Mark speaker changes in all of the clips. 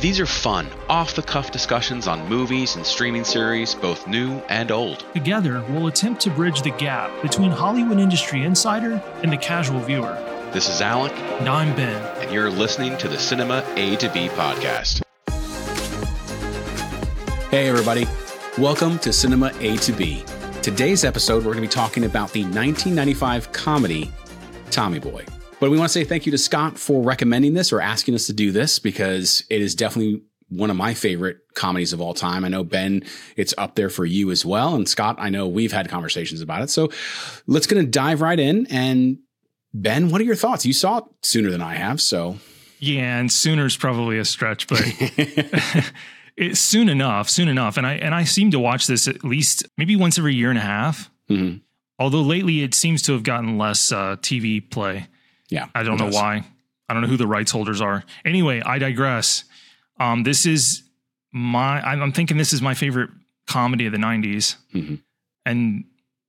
Speaker 1: These are fun, off the cuff discussions on movies and streaming series, both new and old.
Speaker 2: Together, we'll attempt to bridge the gap between Hollywood industry insider and the casual viewer.
Speaker 1: This is Alec,
Speaker 2: And I'm Ben.
Speaker 1: and you're listening to the Cinema A to B podcast.
Speaker 3: Hey, everybody. Welcome to Cinema A to B. Today's episode, we're going to be talking about the 1995 comedy Tommy Boy. But we want to say thank you to Scott for recommending this or asking us to do this because it is definitely one of my favorite comedies of all time. I know, Ben, it's up there for you as well. And Scott, I know we've had conversations about it. So let's going to dive right in. And Ben, what are your thoughts? You saw it sooner than I have. So
Speaker 2: Yeah, and sooner's probably a stretch, but it's soon enough, soon enough. And I and I seem to watch this at least maybe once every year and a half.
Speaker 3: Mhm.
Speaker 2: Although lately it seems to have gotten less uh, TV play.
Speaker 3: Yeah,
Speaker 2: I don't know
Speaker 3: does.
Speaker 2: why. I don't know who the rights holders are. Anyway, I digress. Um, this is my. I'm thinking this is my favorite comedy of the '90s,
Speaker 3: Mhm.
Speaker 2: and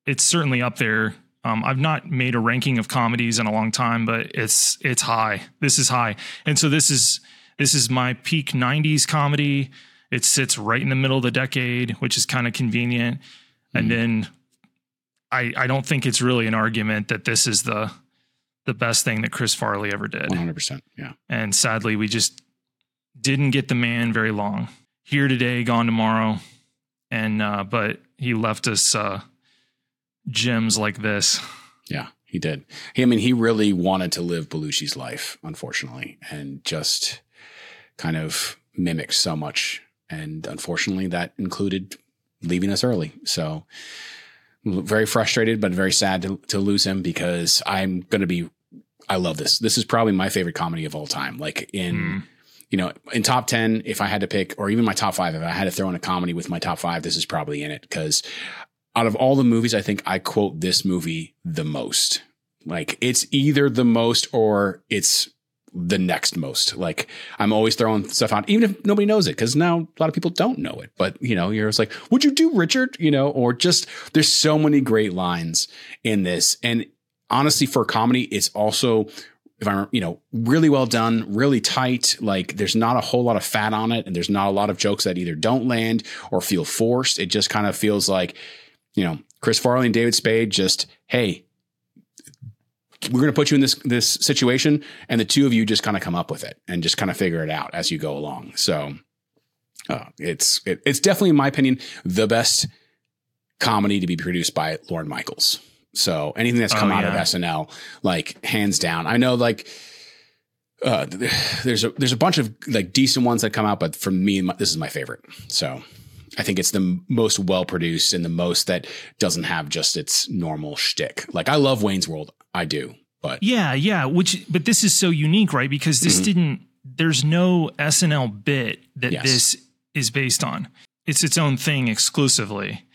Speaker 2: it's certainly up there. Um, I've not made a ranking of comedies in a long time, but it's it's high. This is high, and so this is this is my peak '90s comedy. It sits right in the middle of the decade, which is kind of convenient. And then I I don't think it's really an argument that this is the the best thing that Chris Farley ever did.
Speaker 3: 100%. Yeah.
Speaker 2: And sadly, we just didn't get the man very long. Here today, gone tomorrow. And uh, but he left us uh, gems like this.
Speaker 3: Yeah, he did. He, I mean, he really wanted to live Belushi's life, unfortunately, and just kind of mimicked so much. And unfortunately, that included leaving us early. So, very frustrated, but very sad to, to lose him because I'm going to be. I love this. This is probably my favorite comedy of all time. Like in,
Speaker 2: Mm.
Speaker 3: you know, in top 10, if I had to pick, or even my top five, if I had to throw in a comedy with my top five, this is probably in it because out of all the movies, I think I quote this movie the most. Like it's either the most or it's the next most. Like I'm always throwing stuff out, even if nobody knows it, because now a lot of people don't know it. But you know, you're just like, "Would you do Richard?" You know, or just there's so many great lines in this, and honestly, for a comedy, it's also if I'm, you know, really well done, really tight. Like there's not a whole lot of fat on it, and there's not a lot of jokes that either don't land or feel forced. It just kind of feels like, you know, Chris Farley and David Spade just, hey, we're going to put you in this this situation, and the two of you just kind of come up with it and just kind of figure it out as you go along. So, uh, it's it, it's definitely, in my opinion, the best comedy to be produced by Lorne Michaels. So anything that's come
Speaker 2: Oh,
Speaker 3: out of. SNL, like hands down. I know, like uh, there's a there's a bunch of like decent ones that come out, but for me, my, this is my favorite. So I think it's the m- most well produced and the most that doesn't have just its normal shtick. Like I love Wayne's World, I do, but
Speaker 2: Yeah, yeah. Which, but this is so unique, right? Because this
Speaker 3: Mhm.
Speaker 2: didn't. There's no SNL bit that
Speaker 3: Yes.
Speaker 2: this is based on. It's its own thing exclusively.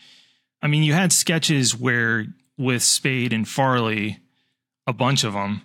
Speaker 2: I mean, you had sketches where with Spade and Farley, a bunch of them,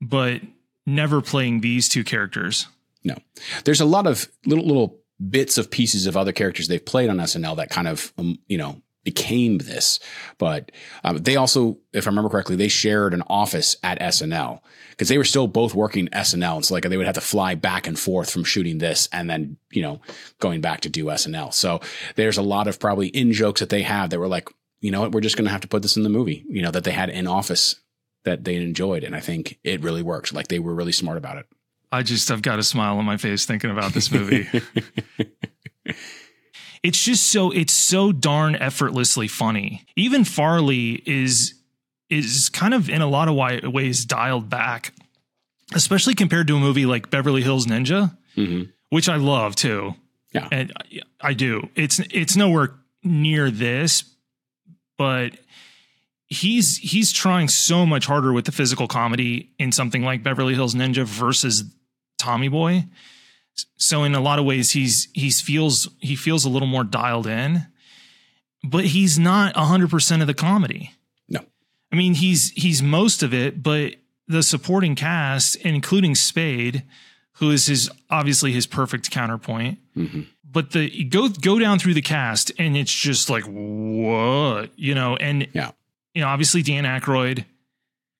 Speaker 2: but never playing these two characters.
Speaker 3: no, there's a lot of little little bits of pieces of other characters they've played on SNL that kind of um, you know became this. But um, they also, if I remember correctly, they shared an office at SNL because they were still both working SNL. And so like they would have to fly back and forth from shooting this and then, you know, going back to do SNL. So there's a lot of probably in jokes that they have that were like, you know what, we're just going to have to put this in the movie, you know, that they had in office that they enjoyed. And I think it really worked. Like they were really smart about it.
Speaker 2: I just, I've got a smile on my face thinking about this movie. it's just so it's so darn effortlessly funny. Even Farley is is kind of in a lot of ways dialed back, especially compared to a movie like Beverly Hills Ninja,
Speaker 3: hmm
Speaker 2: which I love too.
Speaker 3: Yeah.
Speaker 2: and I, I do. It's it's nowhere near this, but he's he's trying so much harder with the physical comedy in something like Beverly Hills Ninja versus Tommy Boy. So in a lot of ways, he's he's feels he feels a little more dialed in, but he's not hundred percent of the comedy.
Speaker 3: No.
Speaker 2: I mean he's he's most of it, but the supporting cast, including Spade, who is his obviously his perfect counterpoint.
Speaker 3: hmm
Speaker 2: But the go go down through the cast, and it's just like what you know, and
Speaker 3: Yeah.
Speaker 2: you know, obviously Dan Aykroyd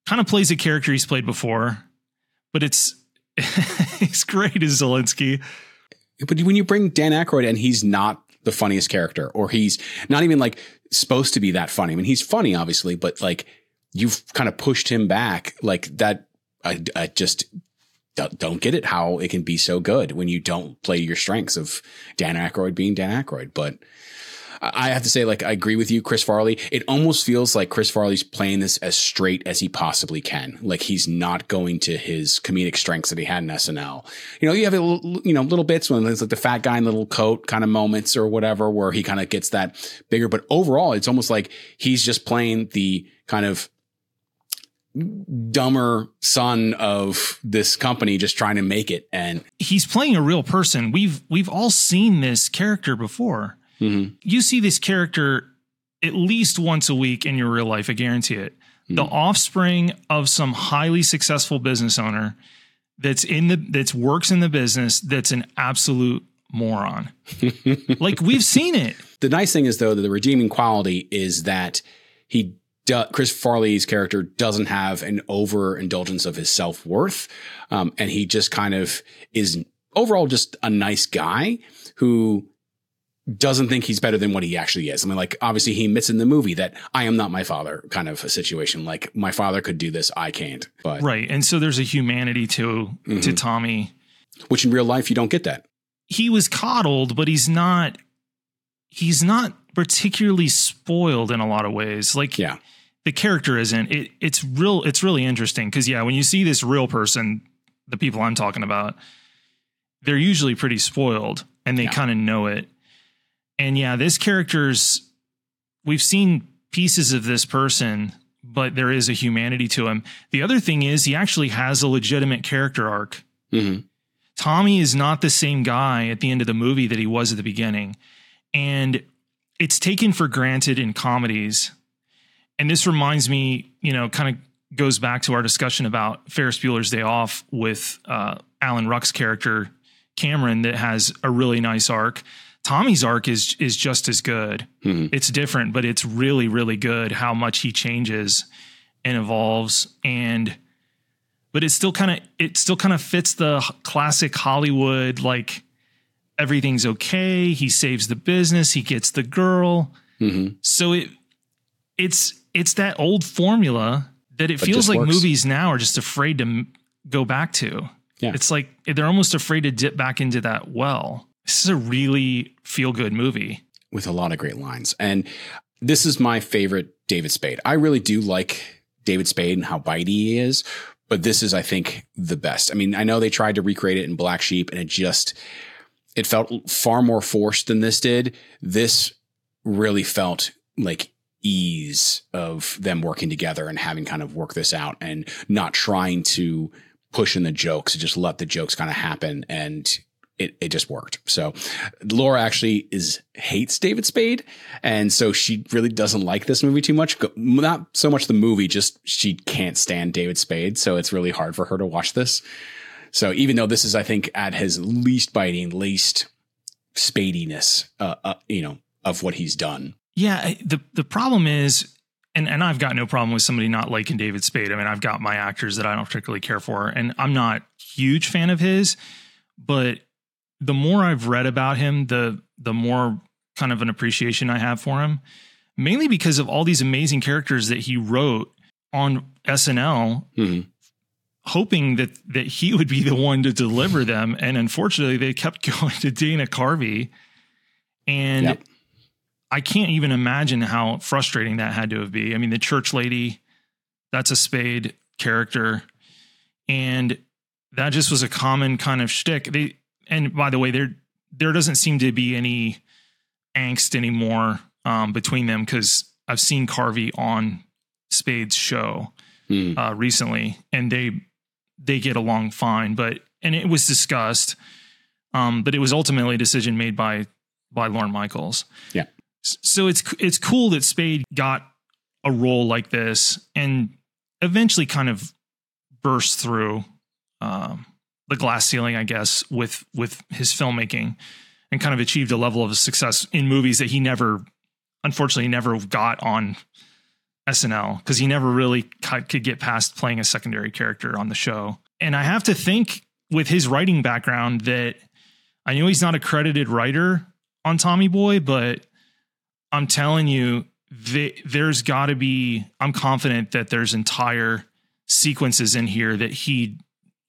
Speaker 2: kind of plays a character he's played before, but it's it's great as Zalinsky.
Speaker 3: But when you bring Dan Aykroyd and he's not the funniest character, or he's not even like supposed to be that funny. I mean, he's funny, obviously, but like you've kind of pushed him back like that. I, I just don't get it how it can be so good when you don't play your strengths of Dan Aykroyd being Dan Aykroyd. But I have to say, like, I agree with you, Chris Farley. It almost feels like Chris Farley's playing this as straight as he possibly can. Like he's not going to his comedic strengths that he had in SNL. You know, you have a you know, little bits when there's like the fat guy in the little coat kind of moments or whatever, where he kind of gets that bigger. But overall, it's almost like he's just playing the kind of dumber son of this company just trying to make it. And
Speaker 2: he's playing a real person. We've we've all seen this character before. Mm-hmm. you see this character at least once a week in your real life i guarantee it. Mm-hmm. the offspring of some highly successful business owner that's in the that's works in the business that's an absolute moron. Like we've seen it.
Speaker 3: The nice thing is though that the redeeming quality is that he Chris Farley's character doesn't have an overindulgence of his self worth. Um, and he just kind of is overall just a nice guy who doesn't think he's better than what he actually is. I mean, like, obviously he admits in the movie that I am not my father kind of a situation. Like, my father could do this, I can't. But
Speaker 2: right. And so there's a humanity to, mm-hmm. to Tommy.
Speaker 3: Which in real life, you don't get that.
Speaker 2: He was coddled, but he's not, he's not particularly spoiled in a lot of ways. Like,
Speaker 3: yeah
Speaker 2: the character isn't. It, it's real. It's really interesting because yeah, when you see this real person, the people I'm talking about, they're usually pretty spoiled and they yeah. kind of know it. And yeah, this character's. We've seen pieces of this person, but there is a humanity to him. The other thing is he actually has a legitimate character arc. Mm-hmm. Tommy is not the same guy at the end of the movie that he was at the beginning, and it's taken for granted in comedies and this reminds me, you know, kind of goes back to our discussion about Ferris Bueller's Day Off with uh, Alan Ruck's character Cameron that has a really nice arc. Tommy's arc is is just as good. Mm-hmm. It's different, but it's really really good how much he changes and evolves and but it still kind of it still kind of fits the classic Hollywood like everything's okay, he saves the business, he gets the girl. Mm-hmm. So it it's it's that old formula that it but feels like works. movies now are just afraid to m- go back to. Yeah. It's like they're almost afraid to dip back into that well. This is a really feel good movie
Speaker 3: with a lot of great lines. And this is my favorite David Spade. I really do like David Spade and how bitey he is, but this is, I think, the best. I mean, I know they tried to recreate it in Black Sheep and it just, it felt far more forced than this did. This really felt like ease of them working together and having kind of work this out and not trying to push in the jokes, just let the jokes kind of happen and it, it just worked. So Laura actually is hates David Spade. And so she really doesn't like this movie too much. Not so much the movie, just she can't stand David Spade. So it's really hard for her to watch this. So even though this is, I think, at his least biting, least spadiness, uh, uh, you know, of what he's done,
Speaker 2: yeah, the the problem is, and and I've got no problem with somebody not liking David Spade. I mean, I've got my actors that I don't particularly care for, and I'm not huge fan of his. But the more I've read about him, the the more kind of an appreciation I have for him. Mainly because of all these amazing characters that he wrote on SNL, mm-hmm. hoping that that he would be the one to deliver them. And unfortunately, they kept going to Dana Carvey. And yep. I can't even imagine how frustrating that had to have been. I mean, the church lady, that's a Spade character, and that just was a common kind of shtick. They and by the way, there there doesn't seem to be any angst anymore um, between them because I've seen Carvey on Spade's show mm. uh, recently, and they they get along fine. But and it was discussed, um, but it was ultimately a decision made by by Lorne Michaels.
Speaker 3: Yeah.
Speaker 2: So it's it's cool that Spade got a role like this and eventually kind of burst through um, the glass ceiling, I guess, with with his filmmaking and kind of achieved a level of success in movies that he never, unfortunately, never got on SNL because he never really could get past playing a secondary character on the show. And I have to think with his writing background that I know he's not a credited writer on Tommy Boy, but I'm telling you, the, there's got to be. I'm confident that there's entire sequences in here that he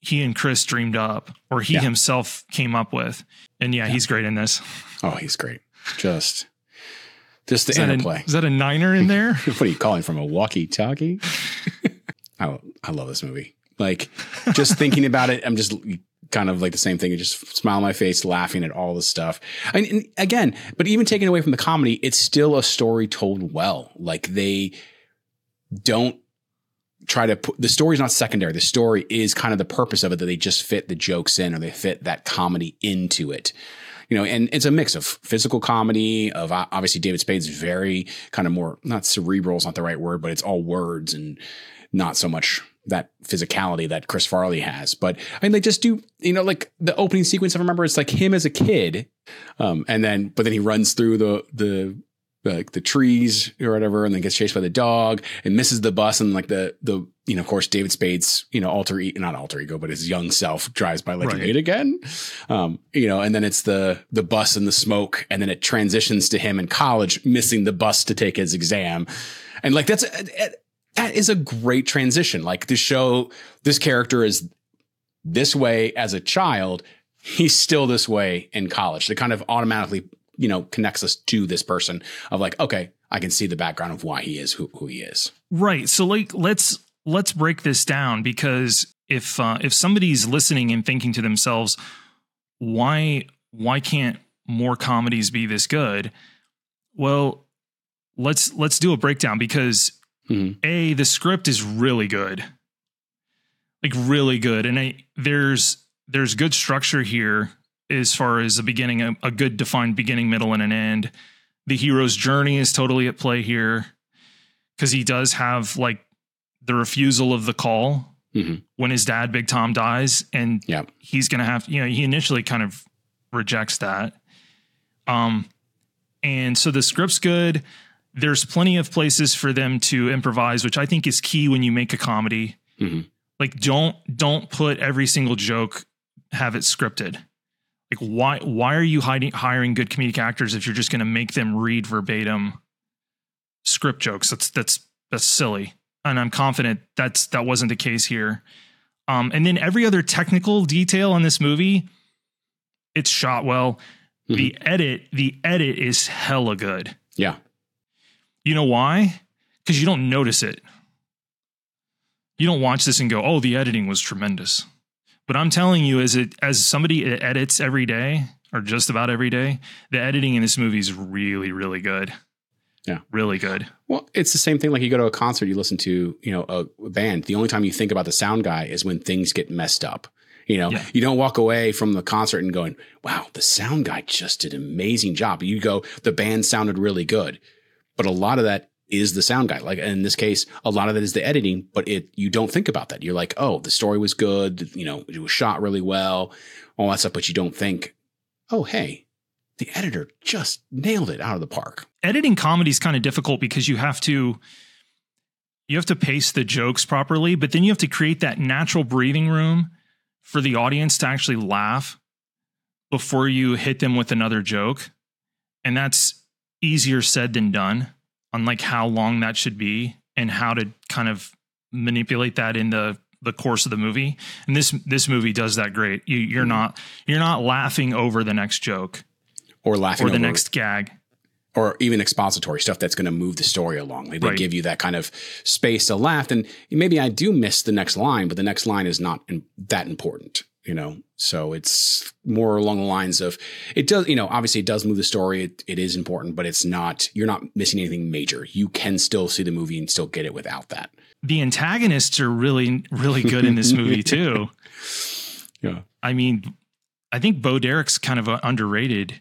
Speaker 2: he and Chris dreamed up or he
Speaker 3: Yeah.
Speaker 2: himself came up with. And yeah, he's great in this.
Speaker 3: Oh, he's great. Just, just the
Speaker 2: Is that,
Speaker 3: interplay.
Speaker 2: a, is that a niner in there?
Speaker 3: what are you calling from a walkie-talkie? I I love this movie. Like just thinking about it, I'm just kind of like the same thing. Just smile on my face, laughing at all the stuff. And, and again, but even taken away from the comedy, it's still a story told well. Like they don't try to put the story's not secondary. The story is kind of the purpose of it that they just fit the jokes in or they fit that comedy into it. You know, and it's a mix of physical comedy, of obviously David Spade's very kind of more, not cerebral is not the right word, but it's all words and not so much that physicality that Chris Farley has. But I mean, they just do, you know, like the opening sequence, I remember it's like him as a kid. Um, and then, but then he runs through the, the, like the trees or whatever, and then gets chased by the dog and misses the bus. And like the, the, you know, of course, David Spade's, you know, alter, e- not alter ego, but his young self drives by like,
Speaker 2: Right.
Speaker 3: late again. Um, you know, and then it's the, the bus and the smoke. And then it transitions to him in college, missing the bus to take his exam. And like, that's, that is a great transition. Like to show this character is this way as a child, he's still this way in college. It kind of automatically, you know, connects us to this person of like, okay, I can see the background of why he is who, who he is.
Speaker 2: Right. So like let's let's break this down because if uh, if somebody's listening and thinking to themselves, why why can't more comedies be this good? Well, let's let's do a breakdown because
Speaker 3: Mhm.
Speaker 2: a the script is really good, like really good, and I, there's there's good structure here as far as a beginning, a, a good defined beginning, middle, and an end. The hero's journey is totally at play here because he does have like the refusal of the call
Speaker 3: Mhm.
Speaker 2: when his dad Big Tom dies, and
Speaker 3: Yep.
Speaker 2: he's gonna have you know he initially kind of rejects that. Um, and so the script's good. There's plenty of places for them to improvise, which I think is key when you make a comedy.
Speaker 3: Mhm.
Speaker 2: Like don't don't put every single joke have it scripted. Like why why are you hiding, hiring good comedic actors if you're just going to make them read verbatim script jokes? That's that's that's silly. And I'm confident that's that wasn't the case here. Um, and then every other technical detail in this movie, it's shot well. The edit, the edit is hella good.
Speaker 3: Yeah.
Speaker 2: You know why? Because you don't notice it. You don't watch this and go, "Oh, the editing was tremendous." But I'm telling you, as it as somebody that edits every day or just about every day, the editing in this movie is really, really good.
Speaker 3: Yeah.
Speaker 2: really good.
Speaker 3: Well, it's the same thing. Like you go to a concert, you listen to, you know, a, a band. The only time you think about the sound guy is when things get messed up. You know,
Speaker 2: Yeah.
Speaker 3: you don't walk away from the concert and going, wow, the sound guy just did an amazing job. You go, the band sounded really good. But a lot of that is the sound guy. Like in this case, a lot of that is the editing, but it, you don't think about that. You're like, oh, the story was good. You know, it was shot really well, all that stuff. But you don't think, oh, hey, the editor just nailed it out of the park.
Speaker 2: editing comedy is kind of difficult because you have to you have to pace the jokes properly but then you have to create that natural breathing room for the audience to actually laugh before you hit them with another joke and that's easier said than done on like how long that should be and how to kind of manipulate that in the the course of the movie and this this movie does that great you, you're mm-hmm. not you're not laughing over the next joke
Speaker 3: Or laughing
Speaker 2: or the next gag
Speaker 3: or even expository stuff that's going to move the story along. Like they
Speaker 2: Right.
Speaker 3: give you that kind of space to laugh. And maybe I do miss the next line, but the next line is not in, that important, you know? So it's more along the lines of it does, you know, obviously it does move the story. It, it is important, but it's not, you're not missing anything major. You can still see the movie and still get it without that.
Speaker 2: the antagonists are really really good in this movie too.
Speaker 3: Yeah.
Speaker 2: I mean, I think Bo Derek's kind of underrated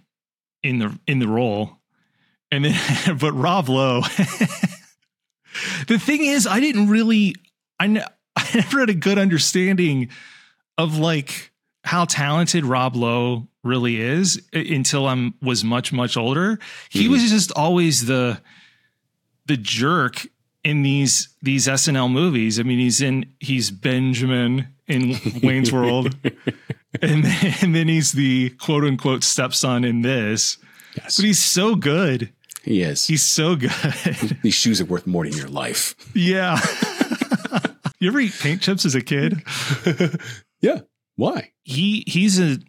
Speaker 2: in the in the role, and then but Rob Lowe. the thing is, I didn't really, I I never had a good understanding of like how talented Rob Lowe really is until I'm was much much older. He
Speaker 3: Mhm.
Speaker 2: was just always the the jerk in these these SNL movies. I mean, he's in he's Benjamin in Wayne's World, and then, and then he's the quote unquote stepson in this.
Speaker 3: Yes.
Speaker 2: But he's so good.
Speaker 3: he is.
Speaker 2: He's so good.
Speaker 3: These shoes are worth more than your life.
Speaker 2: yeah. you ever eat paint chips as a kid?
Speaker 3: Yeah. Why?
Speaker 2: He he's a,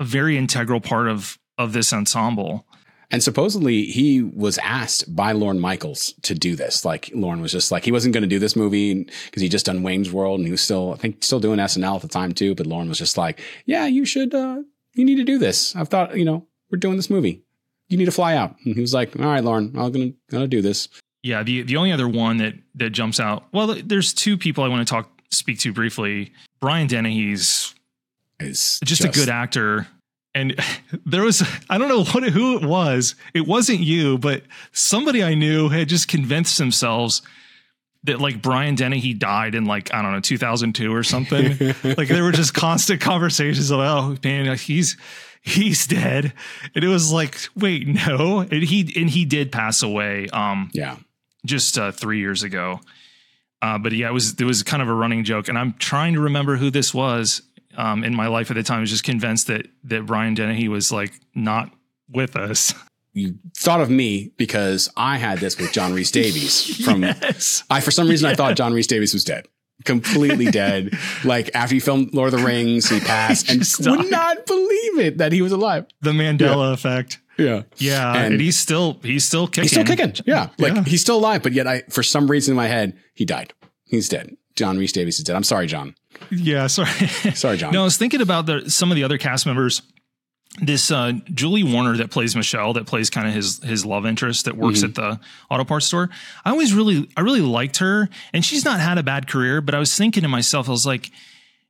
Speaker 2: a very integral part of of this ensemble.
Speaker 3: And supposedly he was asked by Lorne Michaels to do this. Like Lorne was just like he wasn't going to do this movie because he just done Wayne's World and he was still I think still doing SNL at the time too. But Lorne was just like, yeah, you should uh, you need to do this. I've thought you know we're doing this movie. You need to fly out. And he was like, all right, Lorne, I'm gonna gonna do this.
Speaker 2: Yeah, the the only other one that that jumps out. Well, there's two people I want to talk speak to briefly. Brian Dennehy's
Speaker 3: Is
Speaker 2: just, a good actor. And there was I don't know what who it was. It wasn't you, but somebody I knew had just convinced themselves that like Brian Dennehy died in like I don't know 2002 or something. like there were just constant conversations of oh man he's he's dead, and it was like wait no, and he and he did pass away. Um,
Speaker 3: Yeah.
Speaker 2: just uh, three years ago. Uh, but yeah, it was it was kind of a running joke, and I'm trying to remember who this was um, in my life at the time. I was just convinced that that Brian Dennehy was like not with us.
Speaker 3: You thought of me because I had this with John Rhys-Davies from
Speaker 2: yes.
Speaker 3: I for some reason I thought John Rhys-Davies was dead. Completely dead. Like after he filmed Lord of the Rings, he passed and would not believe it that he was alive.
Speaker 2: the Mandela effect.
Speaker 3: Yeah.
Speaker 2: Yeah,
Speaker 3: And-
Speaker 2: and, he's still he's still kicking.
Speaker 3: He's still kicking. Yeah. Like
Speaker 2: Yeah.
Speaker 3: he's still alive, but yet I for some reason in my head, he died. He's dead. John Rhys-Davies is dead. I'm sorry, John.
Speaker 2: Yeah, sorry.
Speaker 3: Sorry, John.
Speaker 2: No, I was thinking about the some of the other cast members. This uh, Julie Warner that plays Michelle, that plays kind of his his love interest that works at the auto parts store. I always really I really liked her, and she's not had a bad career. But I was thinking to myself, I was like,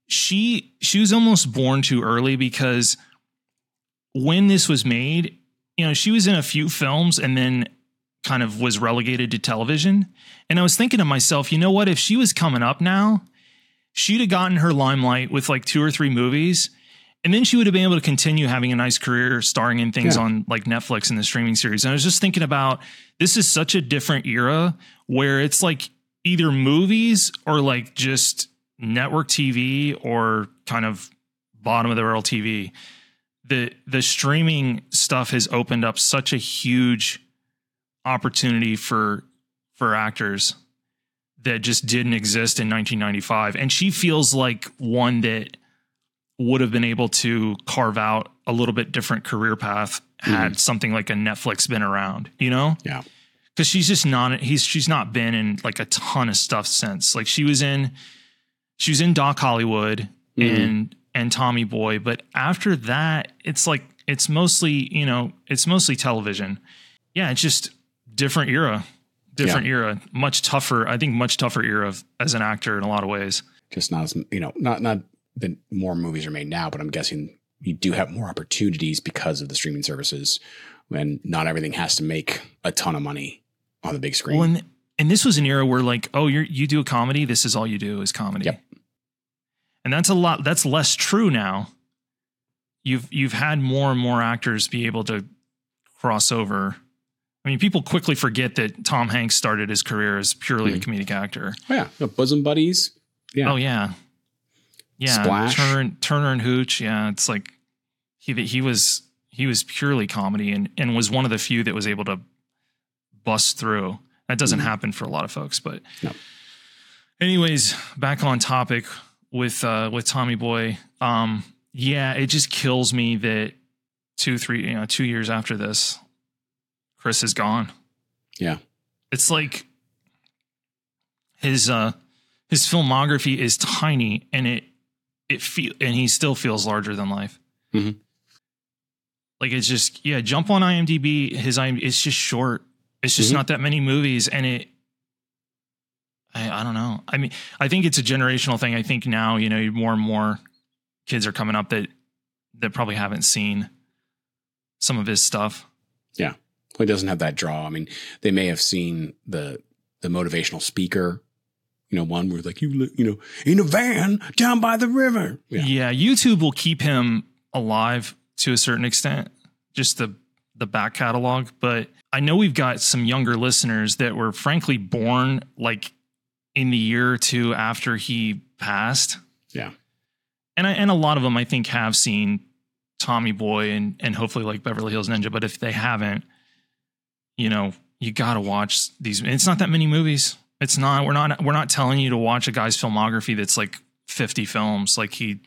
Speaker 2: she she was almost born too early because when this was made, you know, she was in a few films and then kind of was relegated to television. And I was thinking to myself, you know what? If she was coming up now, she'd have gotten her limelight with like two or three movies. And then she would have been able to continue having a nice career starring in things
Speaker 3: Yeah.
Speaker 2: on like Netflix and the streaming series. And I was just thinking about this is such a different era where it's like either movies or like just network TV or kind of bottom of the barrel TV. The the streaming stuff has opened up such a huge opportunity for for actors that just didn't exist in 1995 and she feels like one that would have been able to carve out a little bit different career path had something like a Netflix been around, you know?
Speaker 3: Yeah.
Speaker 2: Cuz she's just not he's she's not been in like a ton of stuff since. Like she was in she was in Doc Hollywood
Speaker 3: Mhm.
Speaker 2: and and Tommy Boy, but after that it's like it's mostly, you know, it's mostly television. Yeah, it's just different era. Different era, much tougher. I think much tougher era of, as an actor in a lot of ways.
Speaker 3: Just not as you know, not not that more movies are made now, but I'm guessing you do have more opportunities because of the streaming services when not everything has to make a ton of money on the big screen.
Speaker 2: Well, and, and this was an era where like, oh, you're you do a comedy. This is all you do is comedy.
Speaker 3: Yep.
Speaker 2: And that's a lot. That's less true now. You've you've had more and more actors be able to cross over. I mean, people quickly forget that Tom Hanks started his career as purely a comedic actor.
Speaker 3: oh, yeah. The bosom buddies. Yeah.
Speaker 2: Oh yeah, yeah.
Speaker 3: Splash.
Speaker 2: Turner and Turner and Hooch. Yeah, it's like he he was he was purely comedy and and was one of the few that was able to bust through. That doesn't
Speaker 3: Mhm.
Speaker 2: happen for a lot of folks, but
Speaker 3: No.
Speaker 2: anyways, back on topic with uh with Tommy Boy. Um, yeah, it just kills me that two three you know two years after this, Chris is gone.
Speaker 3: Yeah.
Speaker 2: It's like his uh his filmography is tiny and it it feel and he still feels larger than life.
Speaker 3: Mhm.
Speaker 2: Like it's just yeah, jump on IMDb. His IM, it's just short. It's just
Speaker 3: Mhm.
Speaker 2: not that many movies, and it. I, I don't know. I mean, I think it's a generational thing. I think now you know more and more kids are coming up that that probably haven't seen some of his stuff. Yeah.
Speaker 3: He doesn't have that draw. I mean, they may have seen the the motivational speaker, you know, one where like you you know in a van down by the river. Yeah.
Speaker 2: Yeah. YouTube will keep him alive to a certain extent, just the the back catalog. But I know we've got some younger listeners that were frankly born like in the year or two after he passed.
Speaker 3: Yeah.
Speaker 2: and I, and a lot of them I think have seen Tommy Boy and and hopefully like Beverly Hills Ninja, but if they haven't, you know, you got to watch these. It's not that many movies. It's not. We're not. We're not telling you to watch a guy's filmography that's like 50 films. Like he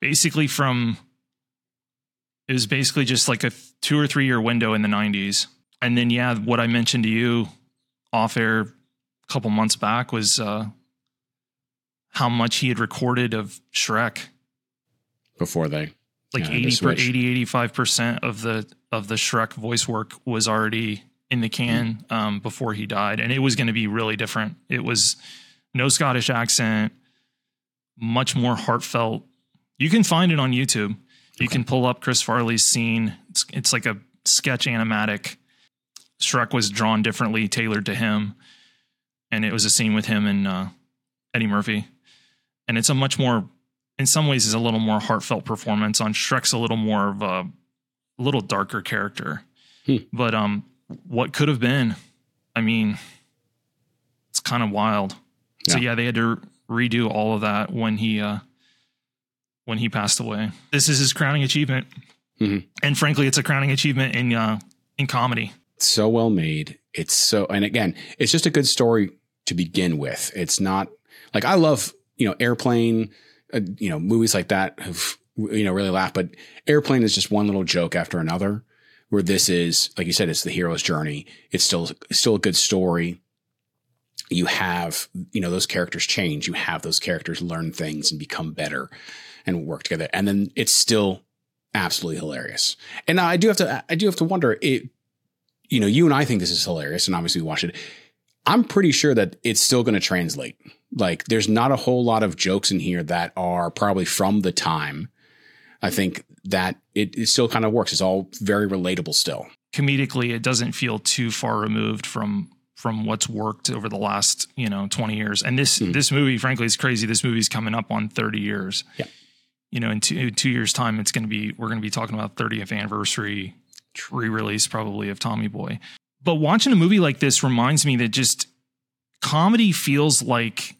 Speaker 2: basically from it was basically just like a two or three year window in the 90s. And then yeah, what I mentioned to you off air a couple months back was uh how much he had recorded of Shrek.
Speaker 3: before they
Speaker 2: Like
Speaker 3: Yeah,
Speaker 2: 80 per, 80 85% of the of the Shrek voice work was already in the can
Speaker 3: Mm.
Speaker 2: um before he died and it was going to be really different. It was no Scottish accent, much more heartfelt. You can find it on YouTube. You can pull up Chris Farley's scene. It's, it's like a sketch animatic. Shrek was drawn differently, tailored to him, and it was a scene with him and uh, Eddie Murphy. And it's a much more, in some ways, is a little more heartfelt performance. On Shrek's a little more of a, little darker character.
Speaker 3: Hmm.
Speaker 2: But um, what could have been? I mean, it's kind of wild. So
Speaker 3: Yeah.
Speaker 2: yeah, they had to redo all of that when he uh when he passed away. This is his crowning achievement.
Speaker 3: Mhm.
Speaker 2: And frankly, it's a crowning achievement in uh in comedy.
Speaker 3: so well made. It's so, and again, it's just a good story to begin with. It's not like I love, you know, airplane, uh, you know, movies like that have, you know, really laugh, but airplane is just one little joke after another where this is, like you said, it's the hero's journey. It's still, still a good story. You have, you know, those characters change. You have those characters learn things and become better and work together. And then it's still absolutely hilarious. And I do have to, I do have to wonder it, you know, you and I think this is hilarious, and obviously we watch it. I'm pretty sure that it's still going to translate. Like, there's not a whole lot of jokes in here that are probably from the time. I think that it, it still kind of works. It's all very relatable still.
Speaker 2: Comedically, it doesn't feel too far removed from from what's worked over the last, you know, 20 years. And this
Speaker 3: Mhm.
Speaker 2: this movie, frankly, is crazy. This movie's coming up on 30 years.
Speaker 3: Yeah.
Speaker 2: You know, in two, two years' time, it's going to be, we're going to be talking about 30th anniversary re-release probably of Tommy Boy. But watching a movie like this reminds me that just comedy feels like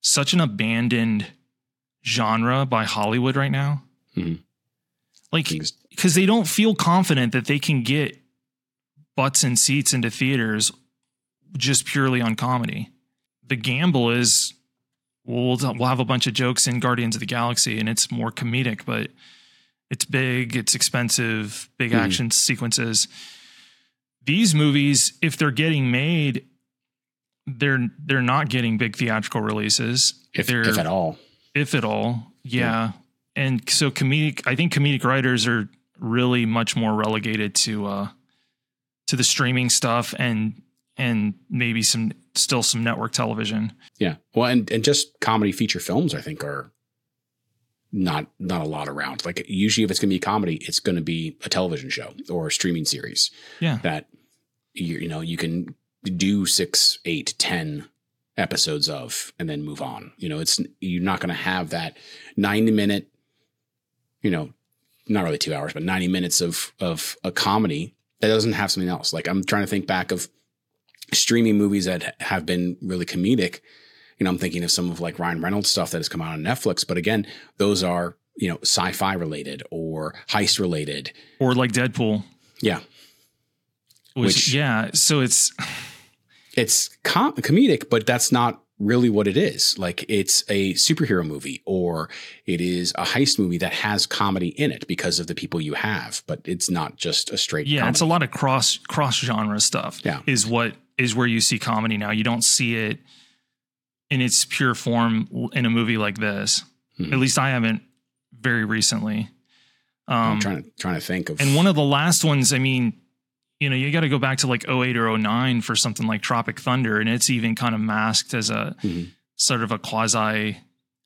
Speaker 2: such an abandoned genre by Hollywood right now.
Speaker 3: Mhm.
Speaker 2: Like because they don't feel confident that they can get butts and seats into theaters just purely on comedy. The gamble is we'll we'll have a bunch of jokes in Guardians of the Galaxy and it's more comedic, but it's big, it's expensive, big
Speaker 3: Mhm.
Speaker 2: action sequences. These movies, if they're getting made, they're they're not getting big theatrical releases.
Speaker 3: if,
Speaker 2: they're
Speaker 3: if at all.
Speaker 2: if at all. Yeah. And so comedic I think comedic writers are really much more relegated to uh to the streaming stuff and and maybe some still some network television.
Speaker 3: Yeah. Well, and, and just comedy feature films, I think, are not not a lot around. Like usually, if it's going to be a comedy, it's going to be a television show or a streaming series.
Speaker 2: Yeah.
Speaker 3: That you, you know you can do six, eight, ten episodes of, and then move on. You know, it's you're not going to have that ninety minute. You know, not really two hours, but ninety minutes of of a comedy that doesn't have something else. Like I'm trying to think back of streaming movies that have been really comedic you know, I'm thinking of some of like Ryan Reynolds stuff that has come out on Netflix, but again, those are, you know, sci-fi related or heist related.
Speaker 2: Or like Deadpool.
Speaker 3: Yeah.
Speaker 2: Which,
Speaker 3: Which-
Speaker 2: yeah, so it's
Speaker 3: It's com- comedic, but that's not really what it is. Like it's a superhero movie or it is a heist movie that has comedy in it because of the people you have, but it's not just a straight
Speaker 2: yeah,
Speaker 3: comedy.
Speaker 2: it's a lot of cross cross genre stuff.
Speaker 3: Yeah.
Speaker 2: Is what is where you see comedy now. You don't see it in its pure form in a movie like this.
Speaker 3: Mhm.
Speaker 2: At least I haven't very recently.
Speaker 3: I'm
Speaker 2: Um,
Speaker 3: trying to trying to think of
Speaker 2: and one of the last ones, I mean, you know, you got to go back to like 08 or 09 for something like Tropic Thunder, and it's even kind of masked as a
Speaker 3: Mhm.
Speaker 2: sort of a quasi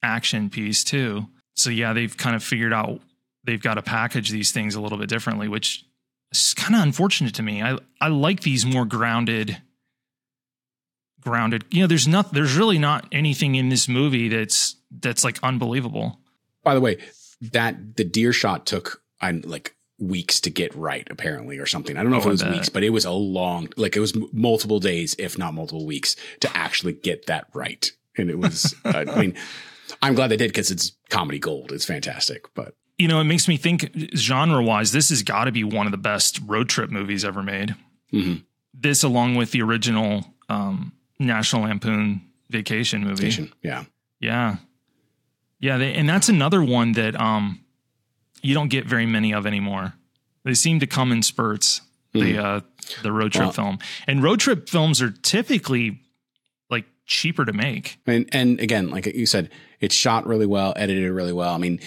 Speaker 2: action piece too. So yeah, they've kind of figured out they've got to package these things a little bit differently, which is kind of unfortunate to me. I I like these more grounded grounded. You know, there's not there's really not anything in this movie that's that's like unbelievable.
Speaker 3: By the way, that the deer shot took I'm like weeks to get right, apparently, or something. I don't know if
Speaker 2: Oh,
Speaker 3: it was weeks, but it was a long, like it was m- multiple days, if not multiple weeks, to actually get that right. And it was, I mean, I'm glad they did because it's comedy gold. It's fantastic. But
Speaker 2: you know, it makes me think genre wise, this has got to be one of the best road trip movies ever made.
Speaker 3: Mhm.
Speaker 2: This, along with the original um, National Lampoon Vacation movie.
Speaker 3: Station, yeah,
Speaker 2: Yeah. Yeah. They, and that's another one that um, you don't get very many of anymore. They seem to come in spurts, the, uh, the road trip film. And road trip films are typically like cheaper to make.
Speaker 3: and and again, like you said, it's shot really well, edited really well. I mean,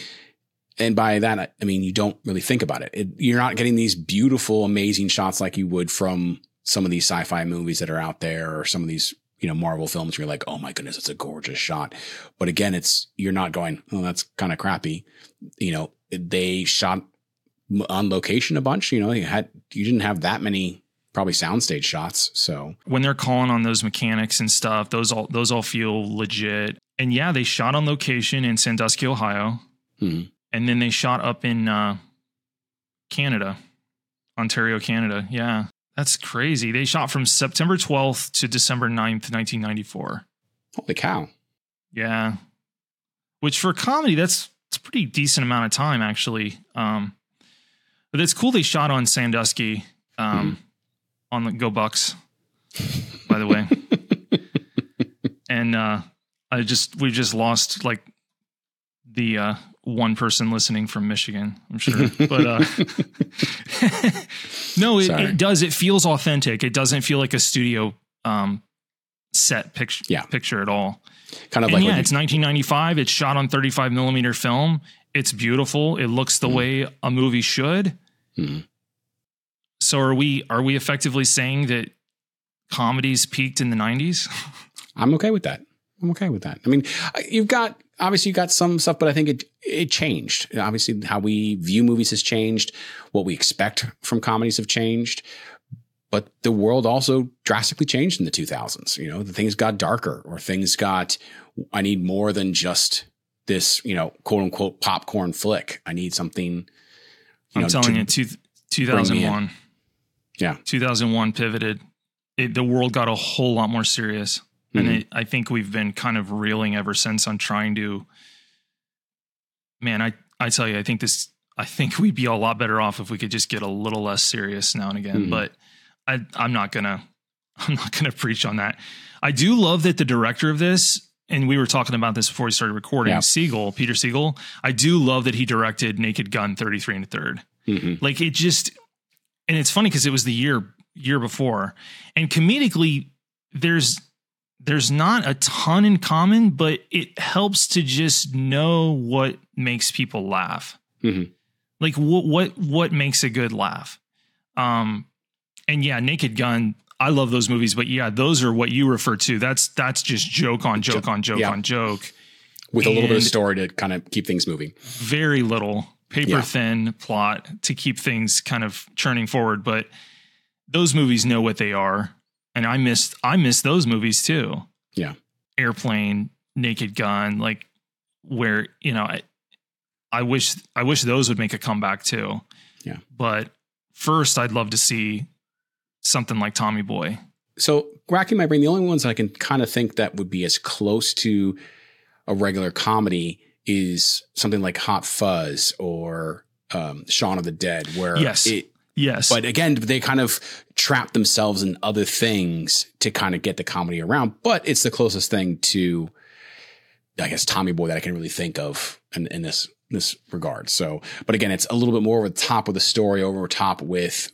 Speaker 3: and by that I- I mean you don't really think about it. it. You're not getting these beautiful, amazing shots like you would from some of these sci-fi movies that are out there, or some of these you know Marvel films. Where you're like, oh my goodness, it's a gorgeous shot. But again, it's you're not going, oh, that's kind of crappy. You know, they shot on location a bunch. You know, you had you didn't have that many probably soundstage shots, so
Speaker 2: when they're calling on those mechanics and stuff, those all those all feel legit. And yeah, they shot on location in Sandusky, Ohio,
Speaker 3: Mhm.
Speaker 2: and then they shot up in uh, Canada, Ontario, Canada. Yeah, that's crazy. They shot from September 12th to December 9th, 1994.
Speaker 3: holy cow.
Speaker 2: Yeah, which for comedy, that's it's pretty decent amount of time actually. Um, but it's cool they shot on Sandusky, um, on the Go Bucks. By the way, and uh, I just we just lost like the uh, one person listening from Michigan. I'm sure, but uh, no, it, it does. It feels authentic. It doesn't feel like a studio um, set picture
Speaker 3: Yeah.
Speaker 2: picture at all.
Speaker 3: Kind of
Speaker 2: And
Speaker 3: like
Speaker 2: yeah, it's 1995. It's shot on 35 millimeter film. It's beautiful. It looks the
Speaker 3: Mhm.
Speaker 2: way a movie should.
Speaker 3: Mhm.
Speaker 2: So are we? Are we effectively saying that comedies peaked in the 90s?
Speaker 3: I'm okay with that. I'm okay with that. I mean, you've got obviously you've got some stuff, but I think it it changed. Obviously, how we view movies has changed. What we expect from comedies have changed. But the world also drastically changed in the 2000s. You know, the things got darker, or things got. I need more than just this, you know, quote unquote popcorn flick. I need something. You
Speaker 2: I'm
Speaker 3: know,
Speaker 2: telling you, two, 2001.
Speaker 3: Yeah.
Speaker 2: 2001 pivoted. It, the world got a whole lot more serious. And
Speaker 3: Mhm.
Speaker 2: it, I think we've been kind of reeling ever since on trying to. Man, I, I tell you, I think this, I think we'd be a lot better off if we could just get a little less serious now and again.
Speaker 3: Mhm.
Speaker 2: But I, I'm not gonna, I'm not gonna preach on that. I do love that the director of this, and we were talking about this before we started recording,
Speaker 3: Yeah.
Speaker 2: Segal, Peter Segal. I do love that he directed Naked Gun 33 and a third.
Speaker 3: Mhm.
Speaker 2: Like it just, and it's funny because it was the year year before, and comedically, there's there's not a ton in common, but it helps to just know what makes people laugh.
Speaker 3: Mhm.
Speaker 2: Like what what what makes a good laugh. Um, and yeah, Naked Gun. I love those movies, but yeah, those are what you refer to. That's that's just joke on joke on joke
Speaker 3: Yeah.
Speaker 2: on joke.
Speaker 3: with a little bit of story to kind of keep things moving.
Speaker 2: very little paper
Speaker 3: Yeah.
Speaker 2: thin plot to keep things kind of churning forward but those movies know what they are and i missed i miss those movies too
Speaker 3: Yeah.
Speaker 2: airplane naked gun like where you know i, I wish i wish those would make a comeback too
Speaker 3: Yeah.
Speaker 2: but first i'd love to see something like tommy boy
Speaker 3: So racking my brain, the only ones I can kind of think that would be as close to a regular comedy is something like Hot Fuzz or um, Shaun of the Dead, where
Speaker 2: Yes.
Speaker 3: it.
Speaker 2: yes
Speaker 3: But again, they kind of trap themselves in other things to kind of get the comedy around. But it's the closest thing to, I guess, Tommy Boy that I can really think of in, in this this regard. So, but again, it's a little bit more over the top of the story, over top with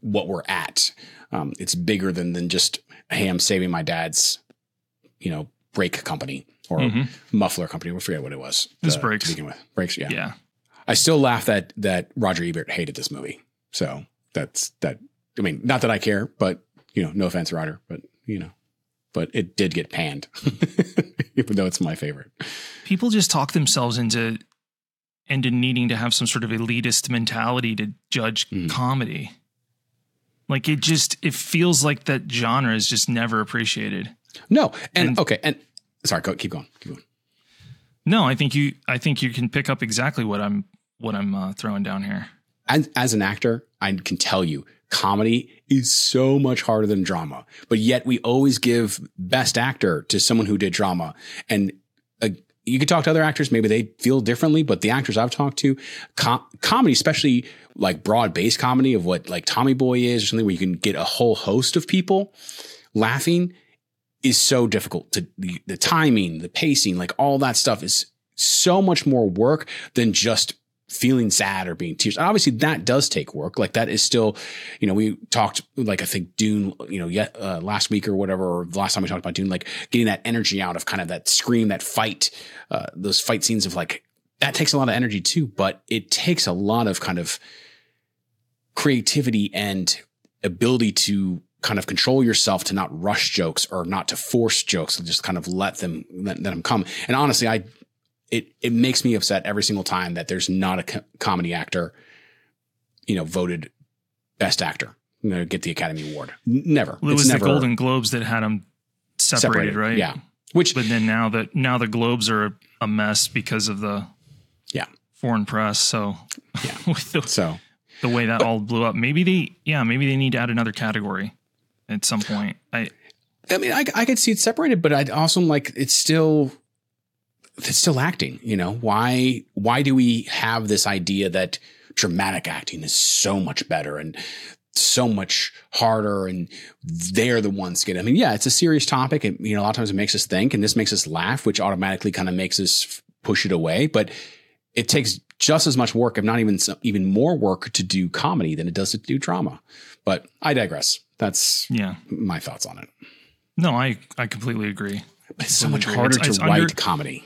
Speaker 3: what we're at. Um, it's bigger than than just hey, I'm saving my dad's, you know, brake company or
Speaker 2: Mhm.
Speaker 3: muffler company. We forget what it was.
Speaker 2: This
Speaker 3: uh,
Speaker 2: brakes.
Speaker 3: To begin with, brakes. Yeah.
Speaker 2: yeah
Speaker 3: I still laugh that that Roger Ebert hated this movie. So that's that. I mean, not that I care, but you know, no offense, Roger, but you know, but it did get panned, even though it's my favorite.
Speaker 2: people just talk themselves into into needing to have some sort of elitist mentality to judge
Speaker 3: Mhm.
Speaker 2: comedy. Like it just it feels like that genre is just never appreciated.
Speaker 3: No, and,
Speaker 2: And-
Speaker 3: okay, and sorry, go keep going, keep going.
Speaker 2: No, I think you I think you can pick up exactly what I'm what I'm uh, throwing down here.
Speaker 3: As, as an actor, I can tell you, comedy is so much harder than drama. But yet, we always give best actor to someone who did drama, and uh, you could talk to other actors, maybe they feel differently, but the actors I've talked to, com- comedy, especially like broad based comedy of what like Tommy Boy is or something where you can get a whole host of people laughing is so difficult. To the, the timing, the pacing, like all that stuff is so much more work than just feeling sad or being tears. Obviously, that does take work. Like that is still, you know, we talked like I think Dune, you know, yet uh, last week or whatever, or last time we talked about Dune, like getting that energy out of kind of that scream, that fight, uh, those fight scenes of like that takes a lot of energy too. But it takes a lot of kind of creativity and ability to kind of control yourself to not rush jokes or not to force jokes and just kind of let them let, let them come. And honestly, I it it makes me upset every single time that there's not a co- comedy actor, you know, voted best actor, you know, get the Academy Award. Never.
Speaker 2: Well, it
Speaker 3: It's
Speaker 2: was
Speaker 3: never
Speaker 2: the Golden Globes that had them separated, right?
Speaker 3: Yeah. Which
Speaker 2: But then now that now the Globes are a mess because of the
Speaker 3: Yeah.
Speaker 2: foreign press. So
Speaker 3: Yeah.
Speaker 2: with the,
Speaker 3: so
Speaker 2: the way that all blew up, maybe they yeah maybe they need to add another category at some point. I
Speaker 3: I mean, I, I could see it separated, but I'd also like it's still it's still acting. You know why? Why do we have this idea that dramatic acting is so much better and so much harder, and they're the ones get? I mean, yeah, it's a serious topic, and you know, a lot of times it makes us think, and this makes us laugh, which automatically kind of makes us push it away. But it takes just as much work, if not even some, even more work, to do comedy than it does to do drama. But I digress. That's
Speaker 2: yeah
Speaker 3: my thoughts on it.
Speaker 2: no I I completely agree.
Speaker 3: It's so much
Speaker 2: agree.
Speaker 3: harder
Speaker 2: It's-
Speaker 3: to
Speaker 2: it's
Speaker 3: write
Speaker 2: under-
Speaker 3: comedy.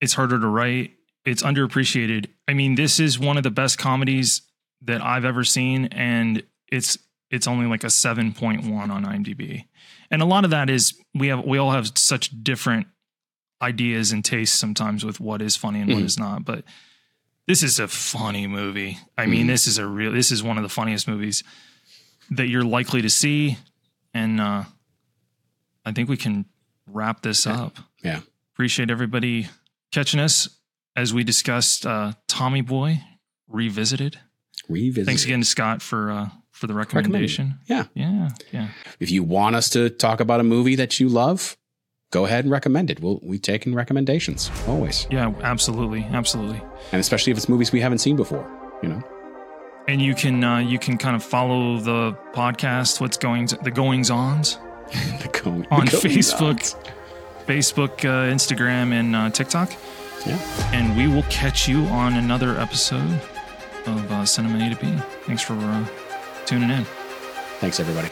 Speaker 2: It's harder to write. It's underappreciated. I mean, this is one of the best comedies that I've ever seen, and it's it's only like a seven point one on IMDb. And a lot of that is we have we all have such different ideas and tastes sometimes with what is funny and what
Speaker 3: Mhm.
Speaker 2: is not. But this is a funny movie. I mean,
Speaker 3: Mhm.
Speaker 2: this is a real this is one of the funniest movies that you're likely to see. And uh I think we can wrap this up.
Speaker 3: Yeah.
Speaker 2: Appreciate everybody catching us as we discussed uh, Tommy Boy Revisited.
Speaker 3: Revisit.
Speaker 2: Thanks again to Scott for uh, for the recommendation.
Speaker 3: Yeah.
Speaker 2: Yeah, yeah.
Speaker 3: If you want us to talk about a movie that you love, go ahead and recommend it. We'll we take in recommendations always,
Speaker 2: Yeah, absolutely, absolutely.
Speaker 3: and especially if it's movies we haven't seen before. You know.
Speaker 2: And you can uh, you can kind of follow the podcast, what's going to, the goings ons
Speaker 3: The go-
Speaker 2: on
Speaker 3: the goings
Speaker 2: Facebook, Facebook, uh, Instagram, and uh, TikTok.
Speaker 3: Yeah.
Speaker 2: And we will catch you on another episode of uh, Cinema A to B. Thanks for uh, tuning in.
Speaker 3: Thanks everybody.